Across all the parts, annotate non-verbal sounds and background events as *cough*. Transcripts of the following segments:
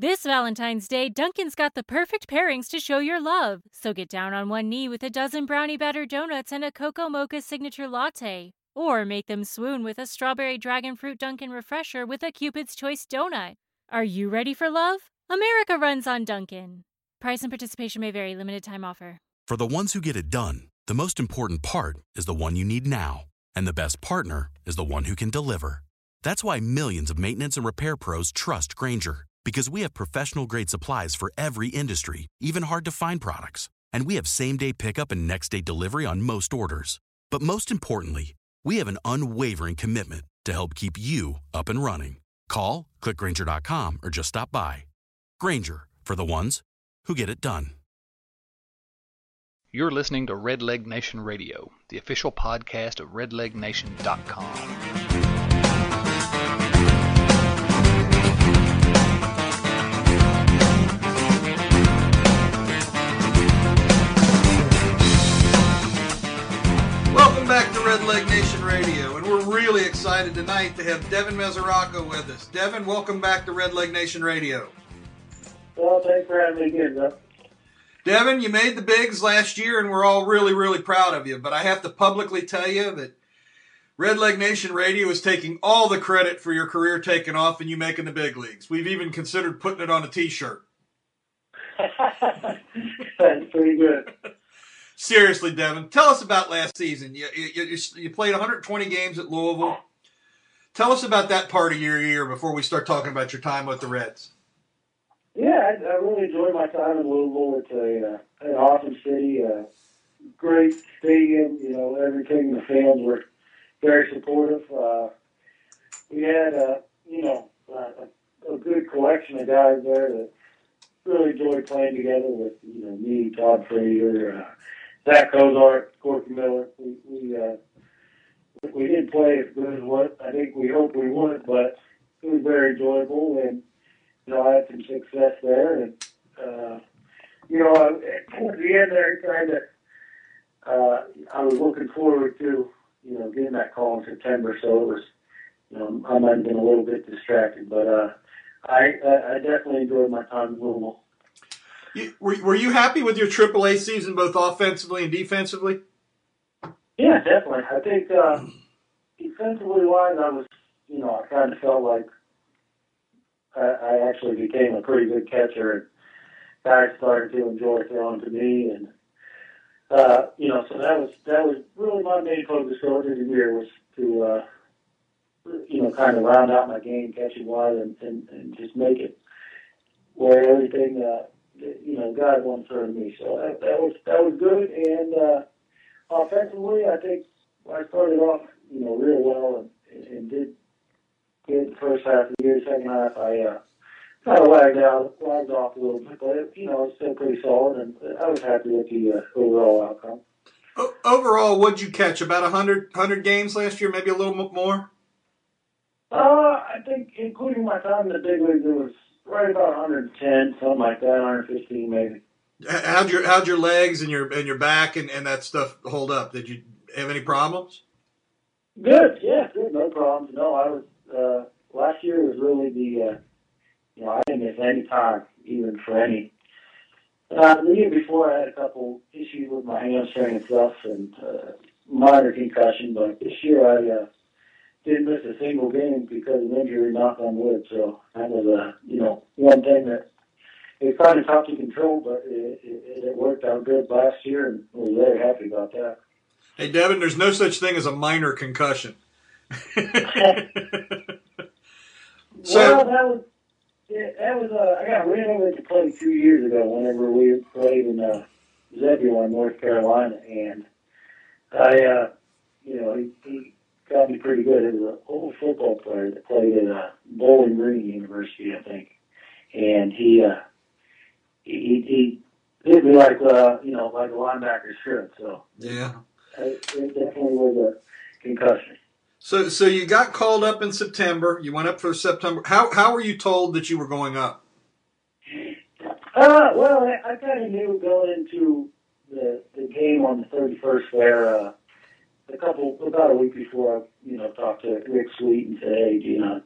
This Valentine's Day, Dunkin's got the perfect pairings to show your love. So get down on one knee with a dozen brownie batter donuts and a cocoa mocha signature latte. Or make them swoon with a strawberry dragon fruit Dunkin' refresher with a Cupid's Choice donut. Are you ready for love? America runs on Dunkin'. Price and participation may vary, limited time offer. For the ones who get it done, the most important part is the one you need now. And the best partner is the one who can deliver. That's why millions of maintenance and repair pros trust Grainger, because we have professional grade supplies for every industry, even hard to find products. And we have same day pickup and next day delivery on most orders. But most importantly, we have an unwavering commitment to help keep you up and running. Call, clickgrainger.com, or just stop by. Grainger, for the ones who get it done. You're listening to Red Leg Nation Radio, the official podcast of redlegnation.com. Nation Radio, and we're really excited tonight to have Devin Mesoraco with us. Devin, welcome back to Red Leg Nation Radio. Well, thanks for having me again, Jeff. Devin, you made the bigs last year, and we're all really, really proud of you. But I have to publicly tell you that Red Leg Nation Radio is taking all the credit for your career taking off and you making the big leagues. We've even considered putting it on a T-shirt. *laughs* That's pretty good. Seriously, Devin, tell us about last season. You, you, you, played 120 games at Louisville. Tell us about that part of your year before we start talking about your time with the Reds. Yeah, I, I really enjoyed my time in Louisville. It's a uh, an awesome city, a great stadium. You know, everything. The fans were very supportive. Uh, we had, uh, you know, uh, a, a good collection of guys there that really enjoyed playing together with, you know, me, Todd Frazier, uh, Zack Cozart, Corky Miller. We we uh, we didn't play as good as what I think we hoped we would, but it was very enjoyable, and you know I had some success there, and uh, you know I- towards the end there, kind of uh, I was looking forward to you know getting that call in September, so it was you know I might have been a little bit distracted, but uh, I I I definitely enjoyed my time in Louisville. Were, were you happy with your AAA season, both offensively and defensively? Yeah, definitely. I think uh, defensively wise, I was, you know, I kind of felt like I, I actually became a pretty good catcher, and guys started to enjoy throwing to me, and uh, you know, so that was that was really my main focus going through the year was to, uh, you know, kind of round out my game catching wise and, and, and just make it where everything, uh, you know, God wants for me. So that, that was that was good, and. Uh, offensively, I think I started off, you know, real well and, and did good the first half of the year. Second half, I uh, kind of lagged out, lagged off a little bit, but it, you know, it's still pretty solid, and I was happy with the uh, overall outcome. O- overall, what'd you catch? About 100, 100 games last year, maybe a little more? Uh, I think, including my time in the big leagues, it was right about 110, something like that, 115 maybe. How'd your how'd your legs and your and your back and, and that stuff hold up? Did you have any problems? Good, yeah, good, no problems. No, I was uh, last year was really the uh, you know I didn't miss any time even for any. Uh, the year before I had a couple issues with my hamstring and stuff and uh, minor concussion, but this year I uh, didn't miss a single game because of injury. Knock on wood. So that was uh, you know one thing that it's kind of tough to control, but it, it, it worked out good last year, and we're very happy about that. Hey, Devin, there's no such thing as a minor concussion. *laughs* So- well, that was yeah, that was uh, I got ran over to play two years ago. Whenever we played in uh, Zebulon, North Carolina, and I, uh, you know, he, he got me pretty good. He was an old football player that played at uh, Bowling Green University, I think, and he uh, he he hit me like uh, you know like a linebacker should. So yeah. it, it definitely was a concussion. So so you got called up in September. You went up for September. How how were you told that you were going up? Uh, well, I, I kind of knew going into the the game on the thirty first there. Uh, a couple about a week before, I, you know, talked to Rick Sweet and said, hey, you know,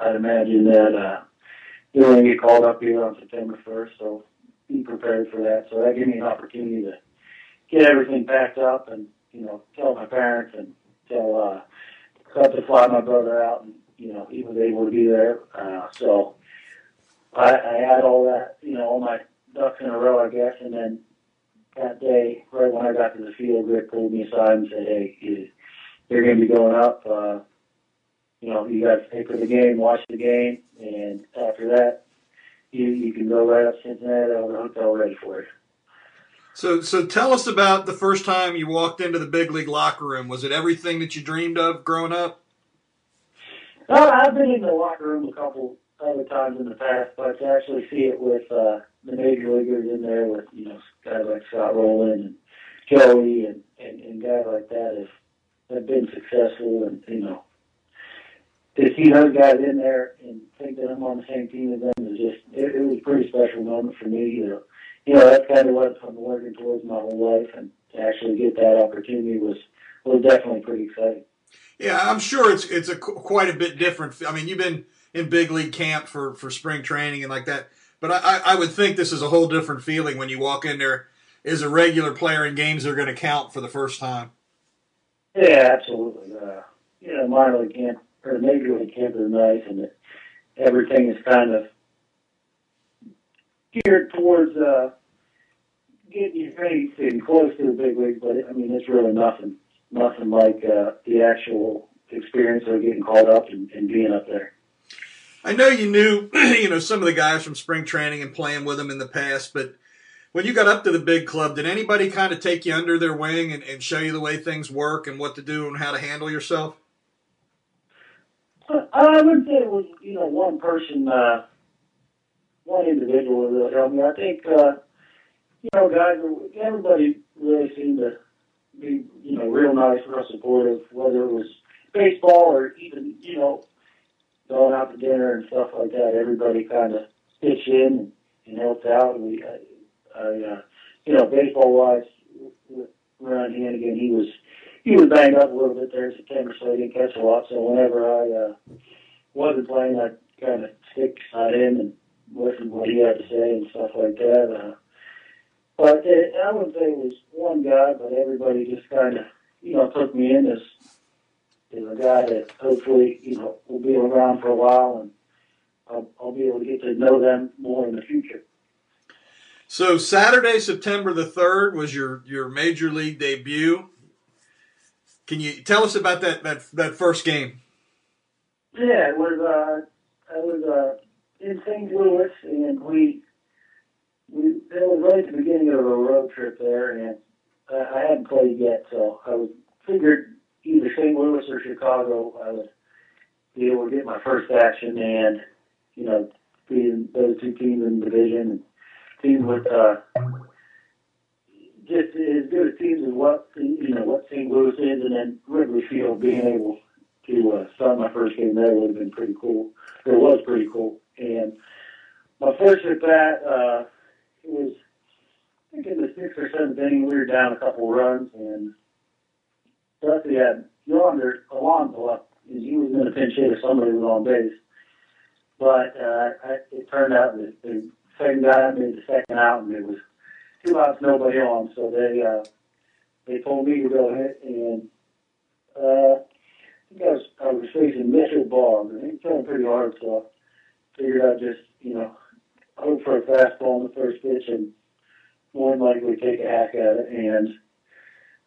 I'd imagine that, uh, going to get called up here on September 1st, so be prepared for that. So that gave me an opportunity to get everything packed up and, you know, tell my parents and tell, uh, got to fly my brother out and, you know, he was able to be there. Uh, so I, I had all that, you know, all my ducks in a row, I guess, and then that day, right when I got to the field, Rick pulled me aside and said, "Hey, you, you're going to be going up. Uh, you know, you got to stay for the game, watch the game, and after that, you you can go right up to Cincinnati. I'll have the hotel ready for you." So, so tell us about the first time you walked into the big league locker room. Was it everything that you dreamed of growing up? Uh, I've been in the locker room a couple other times in the past, but to actually see it with uh, the major leaguers in there, with you know guys like Scott Rolen and Joey and, and, and guys like that have have been successful, and you know to see those guys in there and think that I'm on the same team as them is just it, it was a pretty special moment for me. You know, you know that's kind of what I'm working towards my whole life, and to actually get that opportunity was was definitely pretty exciting. Yeah, I'm sure it's it's a quite a bit different. I mean, you've been in big league camp for for spring training and like that, but I I would think this is a whole different feeling when you walk in there as a regular player in games that are going to count for the first time. Yeah, absolutely. Uh, you know, minor league camp or major league camp is nice, and it, everything is kind of geared towards uh, getting you ready and close to the big leagues. But I mean, it's really nothing nothing like uh, the actual experience of getting called up and, and being up there. I know you knew, *clears throat* you know, some of the guys from spring training and playing with them in the past, but when you got up to the big club, did anybody kind of take you under their wing and, and show you the way things work and what to do and how to handle yourself? I wouldn't say it was, you know, one person, uh, one individual really helped me. I think, uh, you know, guys, everybody really seemed to be, you know, real nice, real supportive, whether it was baseball or even, you know, going out to dinner and stuff like that. Everybody kind of pitched in and helped out. We, I, I uh, you know, baseball wise, Ryan Hanigan, he was he was banged up a little bit there in September, so he didn't catch a lot. So whenever I uh, wasn't playing, I'd kind of stick beside him and listen to what he had to say and stuff like that. Uh, but it, I wouldn't say it was one guy, but everybody just kind of, you know, took me in as, as a guy that hopefully, you know, will be around for a while and I'll, I'll be able to get to know them more in the future. So Saturday, September the third, was your your major league debut. Can you tell us about that that, that first game? Yeah, it was uh, I was uh, in St. Louis, and we we it was right at the beginning of a road trip there, and I hadn't played yet, so I was figured either St. Louis or Chicago, I would be able to get my first action, and you know, being those two teams in the division, and teams with uh, just as good a teams as what you know what St. Louis is, and then Wrigley Field being able to uh, start my first game there would have been pretty cool. It was pretty cool, and my first at bat. Uh, it was, I think in the sixth or seventh inning, we were down a couple runs, and Dusty had Yonder Alonso up, and he was going to pinch hit if somebody was on base. But uh, I, it turned out that the second guy made the second out, and it was two outs, nobody on. So they uh, they told me to go hit, and uh, I think I was, I was facing Mitchell Boggs, and he throwing pretty hard, so I figured I'd just, you know, hope for a fastball on the first pitch and more than likely take a hack at it. And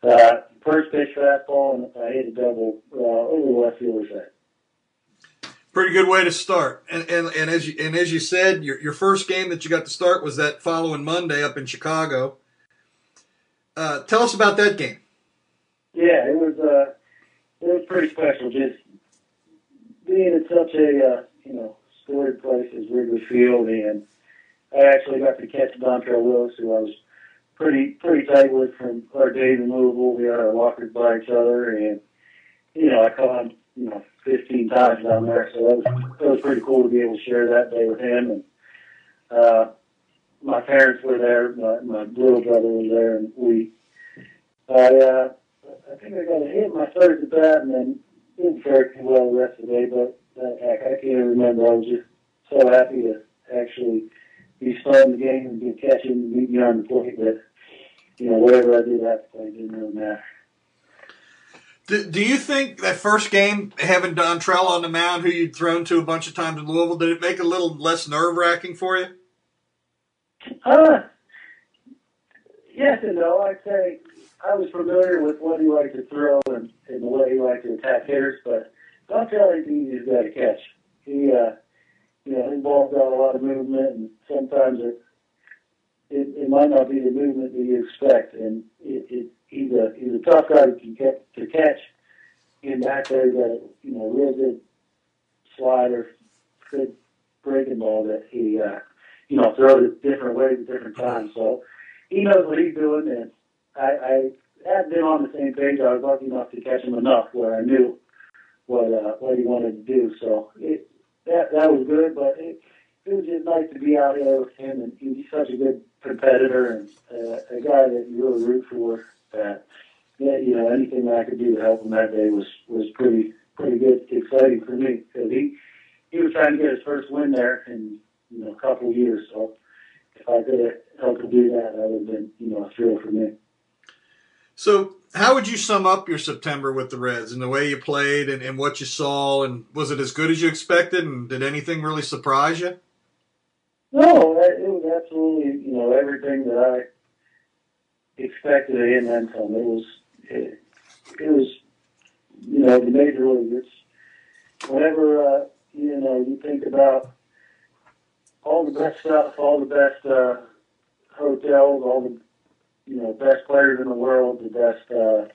uh, first pitch fastball, and I hit a double uh, over the left head. Pretty good way to start. And, and and as you and as you said, your your first game that you got to start was that following Monday up in Chicago. Uh, tell us about that game. Yeah, it was uh, it was pretty special. Just being in such a uh, you know storied place as Wrigley Field, and I actually got to catch Dontrelle Willis, who I was pretty pretty tight with from our days in Louisville. We had our walkers by each other, and you know I caught him you know 15 times down there, so that was that was pretty cool to be able to share that day with him. And uh, my parents were there, my, my little brother was there, and we I uh, I think I got a hit my third at bat, and then didn't fare too well the rest of the day, but uh, heck, I can't remember. I was just so happy to actually be starting the game and be catching and beat on the plate. But you know, whatever I did after play didn't really matter. Do, do you think that first game, having Dontrelle on the mound, who you'd thrown to a bunch of times in Louisville, did it make it a little less nerve wracking for you? Uh, yes and no. I'd say I was familiar with what he liked to throw and, and the way he liked to attack hitters, but Dontrelle ain't the easiest guy to catch. He, uh, you know, ball's got a lot of movement, and sometimes it it, it might not be the movement that you expect. And it, it he's a he's a tough guy to get to catch. In back there, he's a you know real good slider, good breaking ball that he uh, you know throws it different ways at different times. So he knows what he's doing, and I, I had been on the same page. I was lucky enough to catch him enough where I knew what uh, what he wanted to do. So it, that that was good, but it, it was just nice to be out there with him, and he's such a good competitor and uh, a guy that you really root for. That yeah, you know anything that I could do to help him that day was was pretty pretty good, exciting for me because he he was trying to get his first win there in you know a couple of years. So if I could have helped him do that, that would have been you know a thrill for me. So, how would you sum up your September with the Reds and the way you played and, and what you saw? And was it as good as you expected? And did anything really surprise you? No, it was absolutely you know everything that I expected and then some. It was it, it was you know the major leagues. Whenever uh, you know you think about all the best stuff, all the best uh, hotels, all the you know best players in the world, the best uh,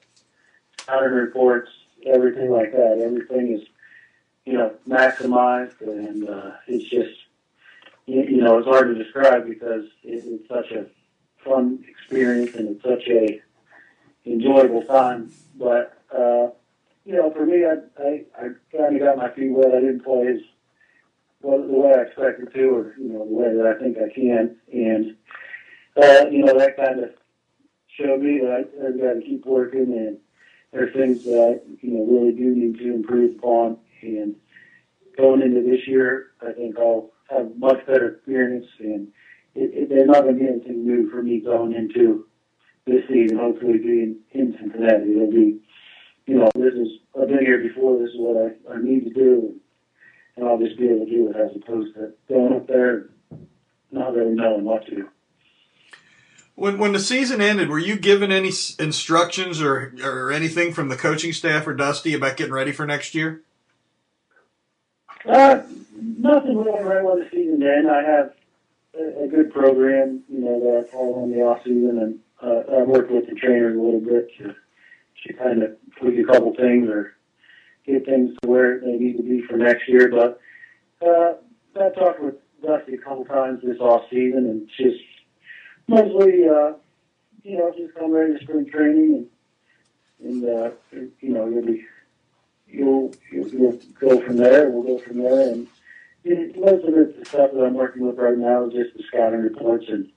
scouting reports, everything like that. Everything is you know maximized, and uh, it's just you, know, it's hard to describe because it, it's such a fun experience and it's such a enjoyable time. But uh, you know, for me, I I, I kind of got my feet wet. I didn't play as well the way I expected to, or you know, the way that I think I can, and uh, you know, that kind of showed me that I, I've got to keep working and there are things that I, you know really do need to improve upon. And going into this year, I think I'll have much better experience, and it, it, there's not going to be anything new for me going into this season. Hopefully, being in Cincinnati, it'll be, you know, this is I've been here before. This is what I, I need to do, and I'll just be able to do it as opposed to going up there not really knowing what to do. When when the season ended, were you given any instructions or or anything from the coaching staff or Dusty about getting ready for next year? Uh, nothing really right when the season ends. I have a, a good program, you know, that I follow in the off season, and uh, I work with the trainers a little bit to to kind of tweak a couple things or get things to where they need to be for next year. But uh, I talked with Dusty a couple times this off season, and just mostly, uh, you know, just come ready to spring training, and and uh, you know, you'll be you'll, you'll go from there. We'll go from there, and it, most of it, the stuff that I'm working with right now is just the scouting reports and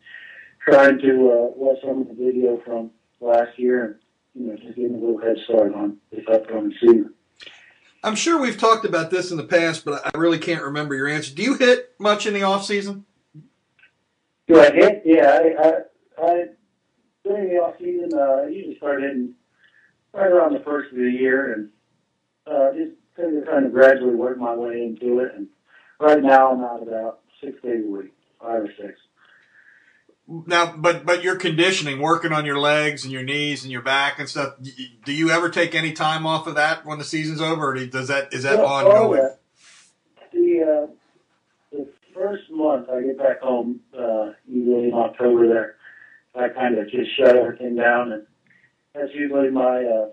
trying to uh, watch some of the video from last year and you know just getting a little head start on this upcoming season. I'm sure we've talked about this in the past, but I really can't remember your answer. Do you hit much in the off season? Do I hit? Yeah, I, I, I during the off season, uh, I usually start hitting right around the first of the year, and uh, just kind of gradually work my way into it. And right now, I'm out about six days a week, five or six. Now, but but your conditioning, working on your legs and your knees and your back and stuff. Do you ever take any time off of that when the season's over, or does that is that yeah, ongoing? Oh, the uh, the first month I get back home, uh, usually in October, there, I kind of just shut everything down, and that's usually my uh,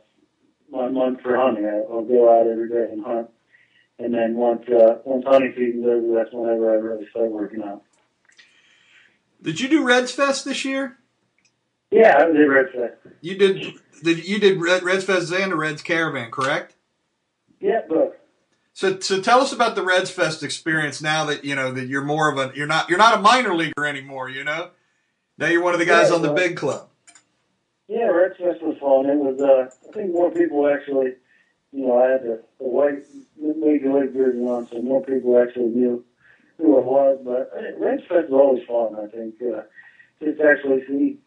my month for hunting. I, I'll go out every day and hunt, and then once uh, once hunting season's over, that's whenever I really start working out. Did you do Reds Fest this year? Yeah, I did Reds Fest. You did. Did you did Reds Fest and the Reds Caravan, correct? Yeah, both. So, so tell us about the Reds Fest experience now that you know that you're more of a you're not you're not a minor leaguer anymore. You know, now you're one of the guys Yeah, on the well- big club. Yeah, Reds Fest was fun. It was. Uh, I think more people actually. You know, I had the, the white major league jersey on, so more people actually knew who it was, but Reds Fest is always fun. I think uh, just actually see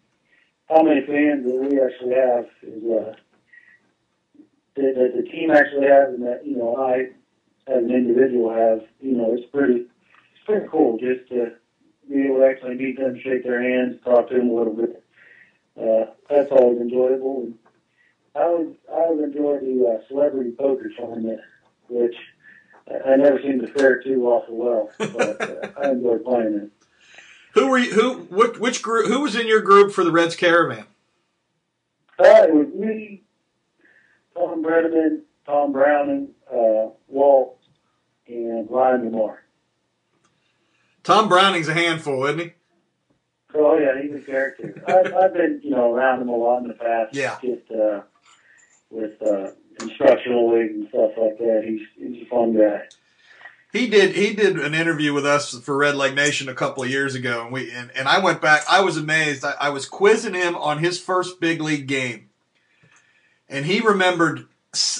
how many fans that we actually have is uh, that, that the team actually has, and that you know I as an individual have. You know, it's pretty it's pretty cool just to be able to actually meet them, shake their hands, talk to them a little bit. Uh, that's always enjoyable. And I always I always enjoy the uh, celebrity poker tournament, which I, never seem to fare too awful well, *laughs* but uh, I enjoy playing it. Who were you? Who? What? Which group? Who was in your group for the Reds Caravan? Uh, it was me, Tom Brennaman, Tom Browning, uh, Walt, and Ryan LaMarre. Tom Browning's a handful, isn't he? Oh yeah, he's a character. I've, I've been, you know, around him a lot in the past. Yeah. Just uh, with uh, instructional league and stuff like that. He's he's a fun guy. He did. He did an interview with us for Red Leg Nation a couple of years ago, and we and, and I went back. I was amazed. I, I was quizzing him on his first big league game, and he remembered.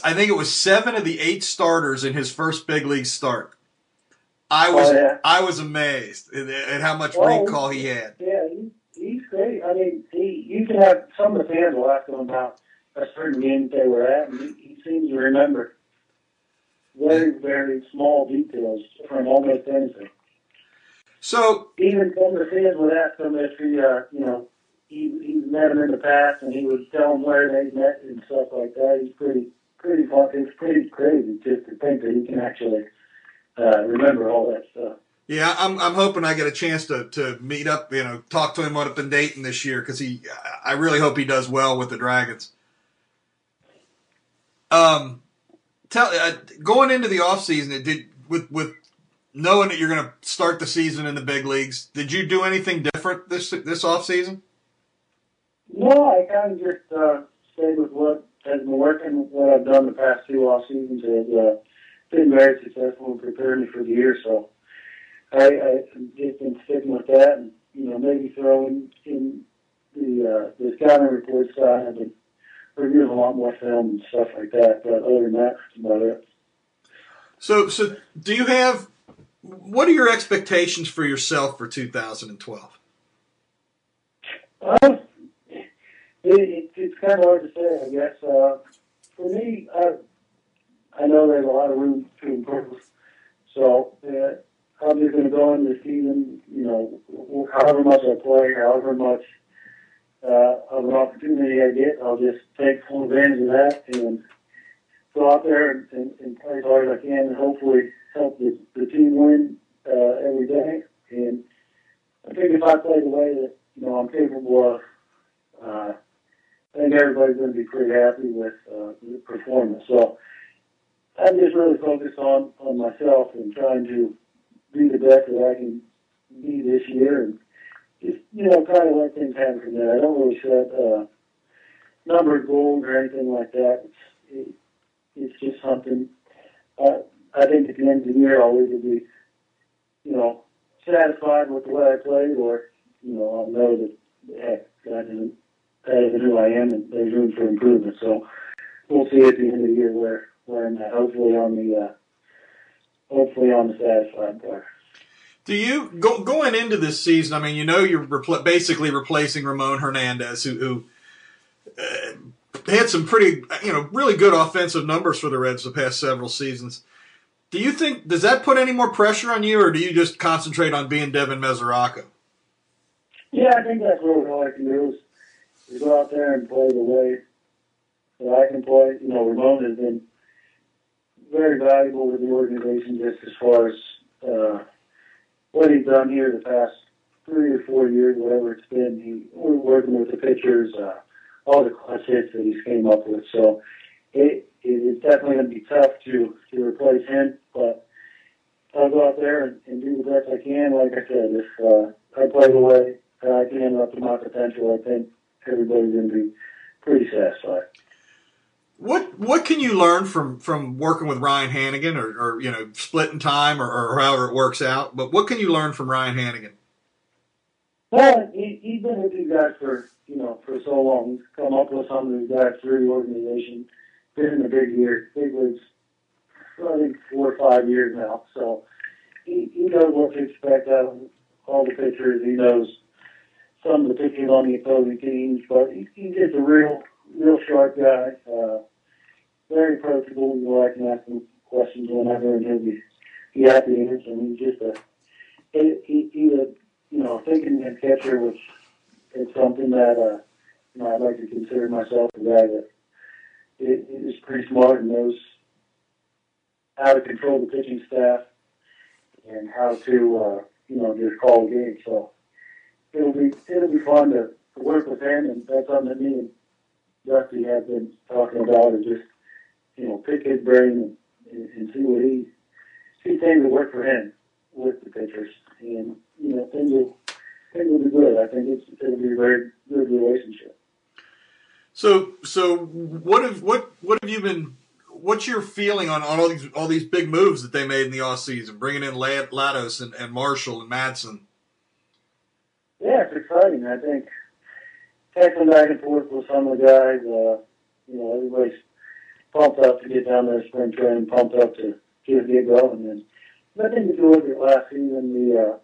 I think it was seven of the eight starters in his first big league start. I oh, was Oh, yeah. I was amazed at, at how much Well, recall he had. Yeah, he, he's great. I mean, he you can have some of the fans will ask him about a certain game they were at, and he, he seems to remember very very small details from almost anything. So even some of the fans would ask him if he, uh, you know, he he's met him in the past, and he would tell them where they met and stuff like that. He's pretty pretty fun. It's pretty crazy just to think that he can actually uh, remember all that stuff. yeah, I'm I'm hoping I get a chance to to meet up. You know, talk to him on up in Dayton this year because he. I really hope he does well with the Dragons. Um, tell uh, going into the off season, it did with with knowing that you're going to start the season in the big leagues. Did you do anything different this this off season? No, I kind of just uh, stayed with what has been working. with What I've done the past two off seasons has uh, been very successful and prepared me for the year. So I, I just been sticking with that, and you know maybe throwing in the uh, the scouting report side and reviewing a lot more film and stuff like that. But other than that, that's about it. So so do you have what are your expectations for yourself for 2012? Uh, it, it, it's kind of hard to say, I guess. Uh, for me, I, I know there's a lot of room to improve. So uh, I'm just going to go into the season, you know, however much I play, however much uh, of an opportunity I get, I'll just take full advantage of that and go out there and, and, and play as hard as I can and hopefully help the, the team win uh, every day. And I think if I play the way that you know I'm capable of, uh, I think everybody's going to be pretty happy with uh, the performance. So I'm just really focused on on myself and trying to be the best that I can be this year, and just you know kind of let things happen from there. I don't really set uh, number of goals or anything like that. It's it, it's just something. Uh, I think at the end of the year, I'll either be, you know, satisfied with the way I played, or you know, I'll know that heck, that isn't that isn't who I am, and there's room for improvement. So we'll see at the end of the year where where I'm at. Hopefully on the uh, hopefully on the satisfied part. Do you go, going into this season? I mean, you know, you're repl- basically replacing Ramon Hernandez, who, who uh, had some pretty, you know, really good offensive numbers for the Reds the past several seasons. Do you think does that put any more pressure on you, or do you just concentrate on being Devin Mesoraco? Yeah, I think that's what all I can do is, is go out there and play the way that I can play. You know, Ramon has been very valuable to the organization just as far as uh, what he's done here the past three or four years, whatever it's been. He, we're working with the pitchers, uh, all the clutch hits that he's came up with. So it, it is definitely going to be tough to, to replace him, but I'll go out there and, and do the best I can. Like I said, if uh, I play the way that I can up to my potential, I think everybody's going to be pretty satisfied. What what can you learn from from working with Ryan Hanigan, or, or you know, splitting time, or, or however it works out? But what can you learn from Ryan Hanigan? Well, he, he's been with these guys for, you know, for so long. He's come up with some of these guys through the organization. Been in the big year, big leagues, I think four or five years now. So he, he knows what to expect out of all the pitchers. He knows some of the pitchers on the opposing teams, but he, he's just a real, real sharp guy. Uh, very approachable. You like to ask him questions whenever, and he'll be, be happy to answer. He's just a, he, he, he's a, you know, thinking and catcher, which is something that, uh, you know, I'd like to consider myself a guy that is is pretty smart and knows how to control the pitching staff and how to, uh, you know, just call a game. So it'll be it'll be fun to, to work with him, and that's something that me and Dusty have been talking about, is just you know pick his brain and, and see what he see things that work for him with the pitchers, and you know things will things will be good. I think it's it'll be a very good relationship. So, so what have what what have you been? What's your feeling on, on all these all these big moves that they made in the off season, bringing in Lad, Latos and, and Marshall and Madson? Yeah, it's exciting. I think texting back and forth with some of the guys. Uh, you know, everybody's pumped up to get down there spring training, pumped up to get get going. And I think if you look last season, the uh,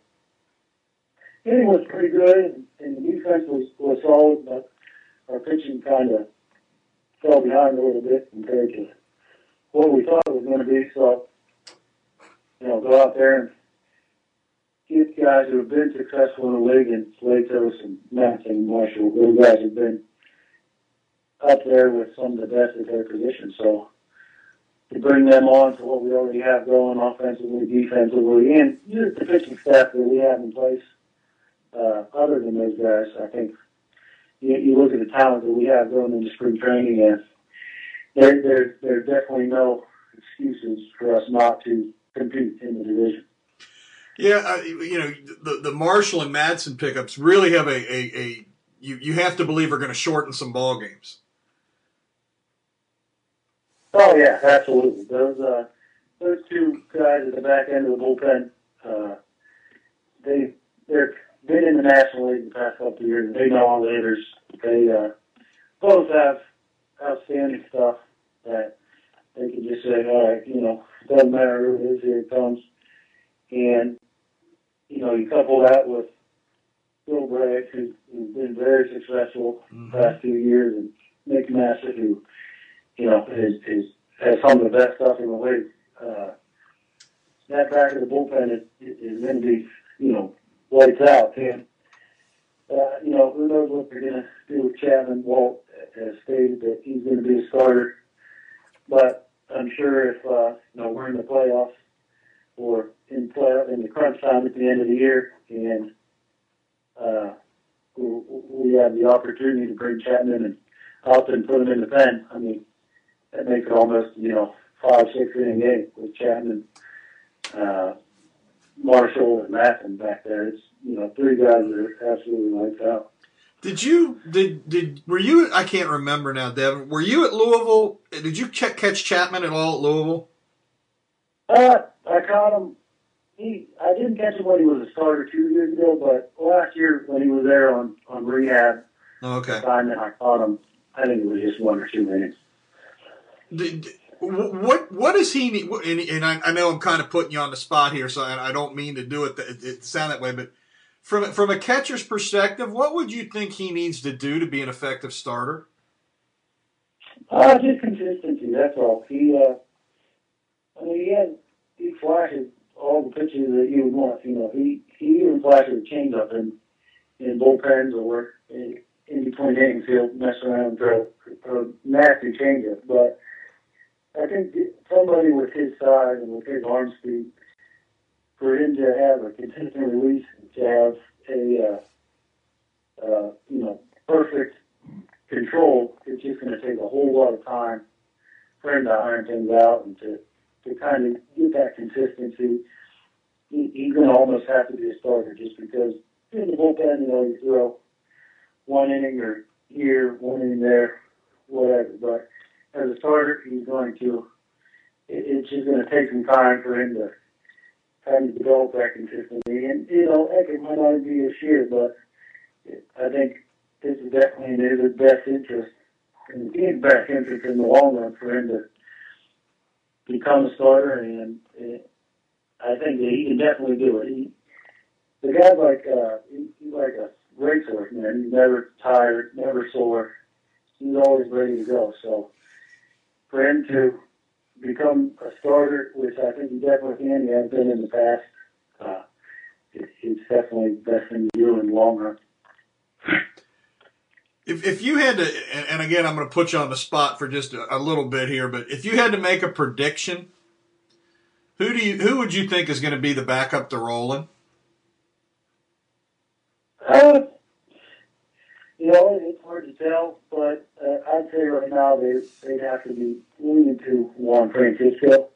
hitting was pretty good, and the defense was was solid, but our pitching kind of fell behind a little bit compared to what we thought it was going to be. So, you know, go out there and get guys who have been successful in the league, and Latos and Matt and Marshall, those guys have been up there with some of the best at their position. So, to bring them on to what we already have going offensively, defensively, and just the pitching staff that we have in place, uh, other than those guys, I think you, you look at the talent that we have going into spring training, and there, there, there's definitely no excuses for us not to compete in the division. Yeah, uh, you know the the Marshall and Madson pickups really have a, a, a you you have to believe are going to shorten some ball games. Oh yeah, absolutely. Those uh, those two guys at the back end of the bullpen, uh, they they're been in the National League the past couple of years. They know all the hitters. They uh, both have outstanding stuff that they can just say, all right, you know, doesn't matter who it is, here it comes. And, you know, you couple that with Bill Bray, who's, who's been very successful mm-hmm. the past few years, and Nick Masset, who, you know, is, is has some of the best stuff in the league. Uh, that back of the bullpen is, is going to be, you know, lights out. And, uh, you know, who knows what they're going to do with Chapman. Walt has stated that he's going to be a starter. But I'm sure if, uh, you know, we're in the playoffs or in play in the crunch time at the end of the year and uh, we have the opportunity to bring Chapman and and put him in the pen. I mean, that makes it almost, you know, five, six inning game with Chapman. Uh, Marshall and Madson back there. It's you know three guys that are absolutely lights out. Did you did did were you? I can't remember now, Devin. Were you at Louisville? Did you check, catch Chapman at all at Louisville? Uh, I caught him. He I didn't catch him when he was a starter two years ago, but last year when he was there on on rehab okay. assignment, I caught him. I think it was just one or two minutes. Did, what what does he need? And, and I, I, know I'm kind of putting you on the spot here, so I, I don't mean to do it, it, it sound that way, but from from a catcher's perspective, what would you think he needs to do to be an effective starter? Uh, just consistency. That's all. He, uh, I mean, he had he flashes all the pitches that you would want. You know, he he even flashes a changeup in in bullpens or in, in between innings. He'll mess around and throw a nasty changeup, but I think somebody with his size and with his arm speed, for him to have a consistent release, to have a uh, uh, you know perfect control, it's just going to take a whole lot of time for him to iron things out and to to kind of get that consistency. He, he's going to almost have to be a starter just because in the bullpen, you know, you throw one inning or here, one inning there, whatever. But as a starter, he's going to. It, it's just going to take some time for him to kind of develop that consistency. And you know, heck, it might not be this year, but I think this is definitely in his best interest, in the team's best interest in the long run for him to become a starter. And, and I think that he can definitely do it. He, the guy's like uh, he, he's like a racehorse, man. He's never tired, never sore. He's always ready to go. So for him to become a starter, which I think he definitely can, he has been in the past. Uh, it, it's definitely the best thing to do in the long run. If, if you had to, and, again, I'm going to put you on the spot for just a, a little bit here, but if you had to make a prediction, who do you who would you think is going to be the backup to Rolen? Uh, you know, it's hard to tell, but uh, I'd say right now they they'd have to be leaning to Juan Francisco.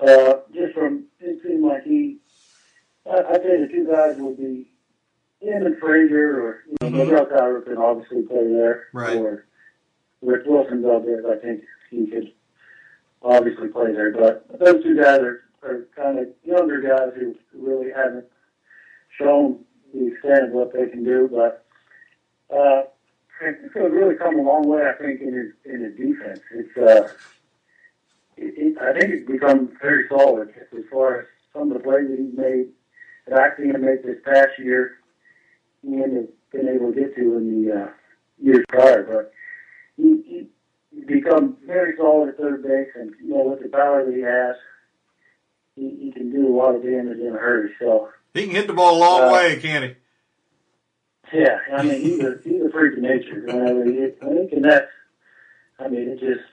Uh, just from it seemed like he, I'd say the two guys would be him and Frazier, or you know, Mhm. Miguel Cairo can obviously play there, Right. or Rick Wilson's out there. I think he could obviously play there, but those two guys are, are kind of younger guys who really haven't shown the extent of what they can do, but uh, Francisco has really come a long way, I think, in his in his defense. It's uh, it, it, I think it's become very solid as far as some of the plays that he's made that I've seen him make this past year. He hadn't been able to get to in the uh, years prior, but he, he become very solid at third base, and you know with the power that he has, he, he can do a lot of damage in a hurry. So. He can hit the ball a long Uh, way, can't he? Yeah, I mean he's a he's a freak of nature. Whenever he when he connects, I mean it just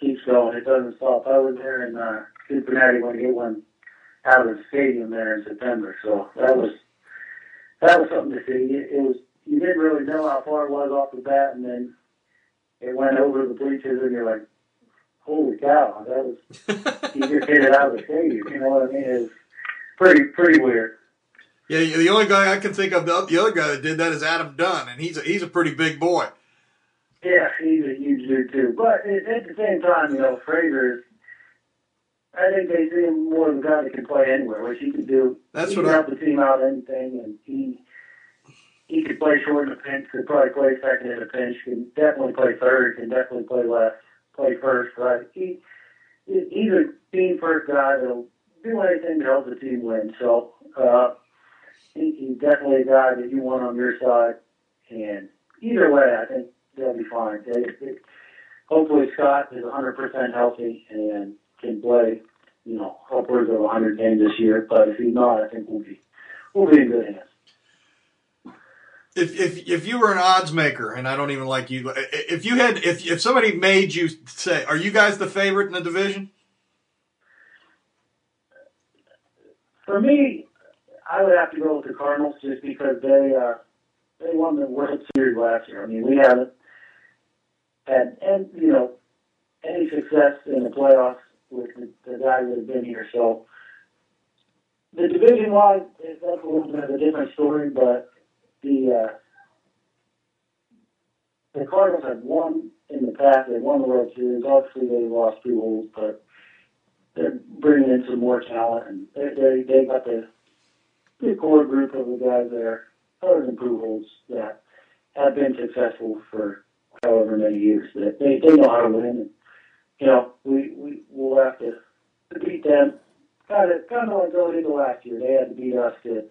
keeps going. It doesn't stop. I was there in uh, Cincinnati when he hit one out of the stadium there in September. So that was that was something to see. It, it was you didn't really know how far it was off the bat, and then it went over the bleachers, and you're like, "Holy cow!" That was *laughs* he just hit it out of the stadium. You know what I mean? It was pretty pretty weird. Yeah, the only guy I can think of, the, the other guy that did that is Adam Dunn, and he's a, he's a pretty big boy. Yeah, he's a huge dude too. But at, at the same time, you know, Frazier is. I think they see him more as a guy that can play anywhere, which he could do. That's he what can I- help the team out anything, and he he could play short in a pinch, could probably play second in a pinch, can definitely play third, can definitely play left, play first. Right? He he- he's a team first guy that'll do anything to help the team win. So uh, he, he's definitely a guy that you want on your side. And either way, I think they'll be fine. They, they, hopefully Scott is 100% healthy and can play, you know, upwards of 100 games this year. But if he's not, I think we'll be we'll be in good hands. If if if you were an odds maker, and I don't even like you, if you had if if somebody made you say, "Are you guys the favorite in the division?" For me, I would have to go with the Cardinals just because they uh, they won the World Series last year. I mean, we haven't had and you know any success in the playoffs with the, the guys that have been here. So the division wise, that's a little bit of a different story, but the uh, the Cardinals have won in the past. They won the World Series. Obviously, they lost Pujols, but they're bringing in some more talent, and they they they got the the core group of the guys there, other than Pujols, that have been successful for however many years. That they they know how to win, and you know we we will have to, to beat them. Kind of kind of like going into last year, they had to beat us to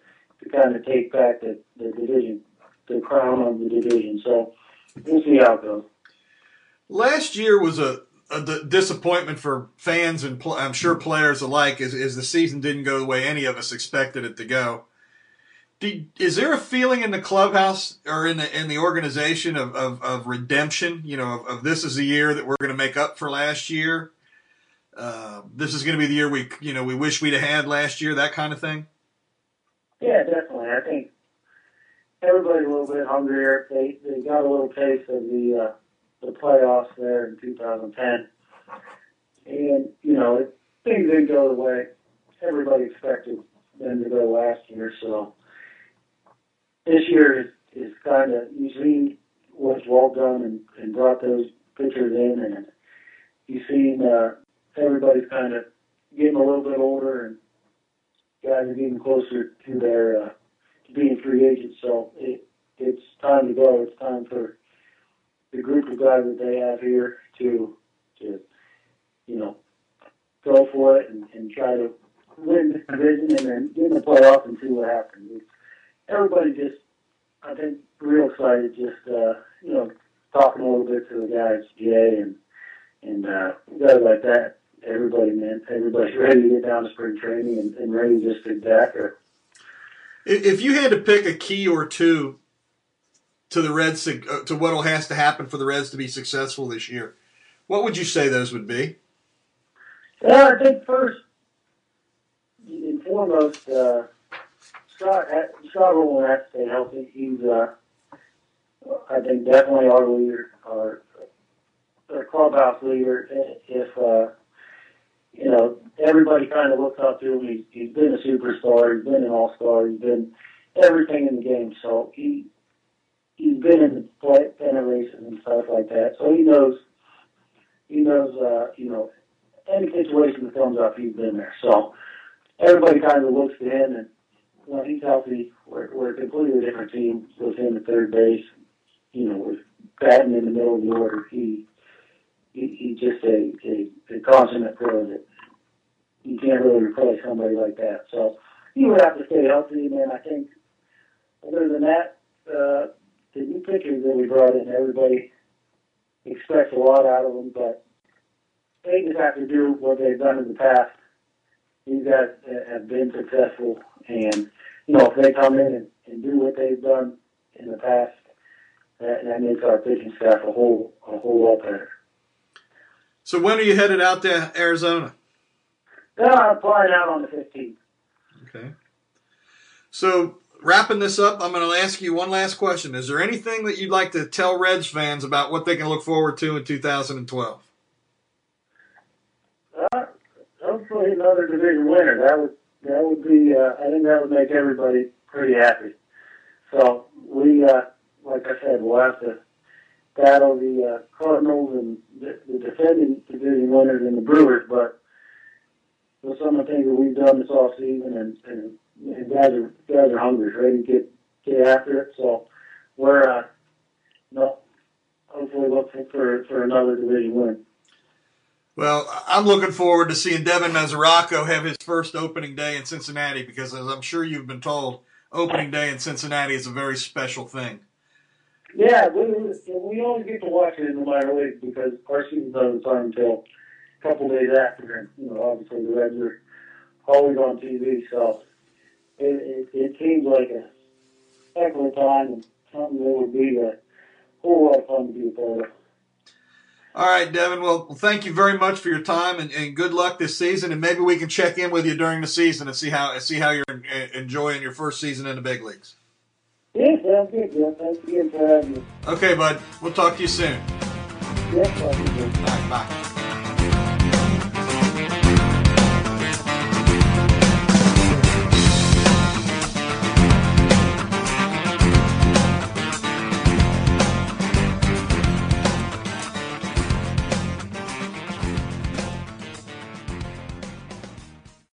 to kind of take back the the division, the crown of the division. So we'll see how it goes. Last year was a, d- disappointment for fans and pl- I'm sure players alike, as, as the season didn't go the way any of us expected it to go. Do, is there a feeling in the clubhouse or in the in the organization of, of, of redemption? You know, of, of this is the year that we're going to make up for last year. Uh, this is going to be the year we you know we wish we'd have had last year. That kind of thing. Yeah, definitely. I think everybody's a little bit hungrier. They they got a little taste of the uh, the playoffs there in 2010, and you know it, things didn't go the way everybody expected them to go last year. So this year is is kind of you've seen what's Walt done and, and brought those pitchers in, and you've seen uh, everybody's kind of getting a little bit older and guys are getting closer to their uh, to being free agents. So it it's time to go. It's time for the group of guys that they have here to to you know go for it and, and try to win the division and then get in the playoffs and see what happens. Everybody just, I think, real excited. Just uh, you know, talking a little bit to the guys, Jay and and uh, guys like that. Everybody, man, everybody's ready to get down to spring training and, and ready to just get back there. If you had to pick a key or two to the Reds uh, to what has to happen for the Reds to be successful this year, what would you say those would be? Well, I think first and foremost, uh, Scott Scott Rolen has to stay healthy. He's, uh, I think, definitely our leader, our, our clubhouse leader. If uh, you know, everybody kind of looks up to him. He's, he's been a superstar. He's been an all-star. He's been everything in the game. So he he's been in the play pennant races and stuff like that. So he knows he knows uh, you know any situation that comes up, he's been there. So everybody kind of looks to him, and when he's healthy, we're, we're a completely different team with him at third base. You know, we're batting in the middle of the order. He he, he's just a, a, a consummate pro that you can't really replace somebody like that. So he would have to stay healthy, then I think other than that, uh, the new pitchers that we brought in, everybody expects a lot out of them, but they just have to do what they've done in the past. These guys have been successful, and you know if they come in and, and do what they've done in the past, that, that makes our pitching staff a whole a whole lot better. So when are you headed out to Arizona? Uh, I'm flying out on the 15th. Okay. So wrapping this up, I'm going to ask you one last question. Is there anything that you'd like to tell Reds fans about what they can look forward to in 2012? Uh, hopefully another division winner. That would that would be. Uh, I think that would make everybody pretty happy. So we, uh, like I said, we'll have to battle the uh, Cardinals and the, defending division winners and the Brewers. But with some of the things that we've done this off season, and, and, and guys are guys are hungry, ready to get get after it. So we're uh, no, hopefully looking for for another division win. Well, I'm looking forward to seeing Devin Mesoraco have his first opening day in Cincinnati because, as I'm sure you've been told, opening day in Cincinnati is a very special thing. Yeah, we, we always get to watch it in the minor leagues because our season doesn't start until a couple days after. You know, obviously the Reds are always on TV, so it, it, it seems like a heck of a time and something that would be a whole lot of fun to be a part of. All right, Devin. Well, thank you very much for your time and, and, good luck this season. And maybe we can check in with you during the season and see how see how you're uh, enjoying your first season in the big leagues. Yeah, sounds good, Jeff. Thanks again for having me. Okay, bud. We'll talk to you soon. You All right, bye.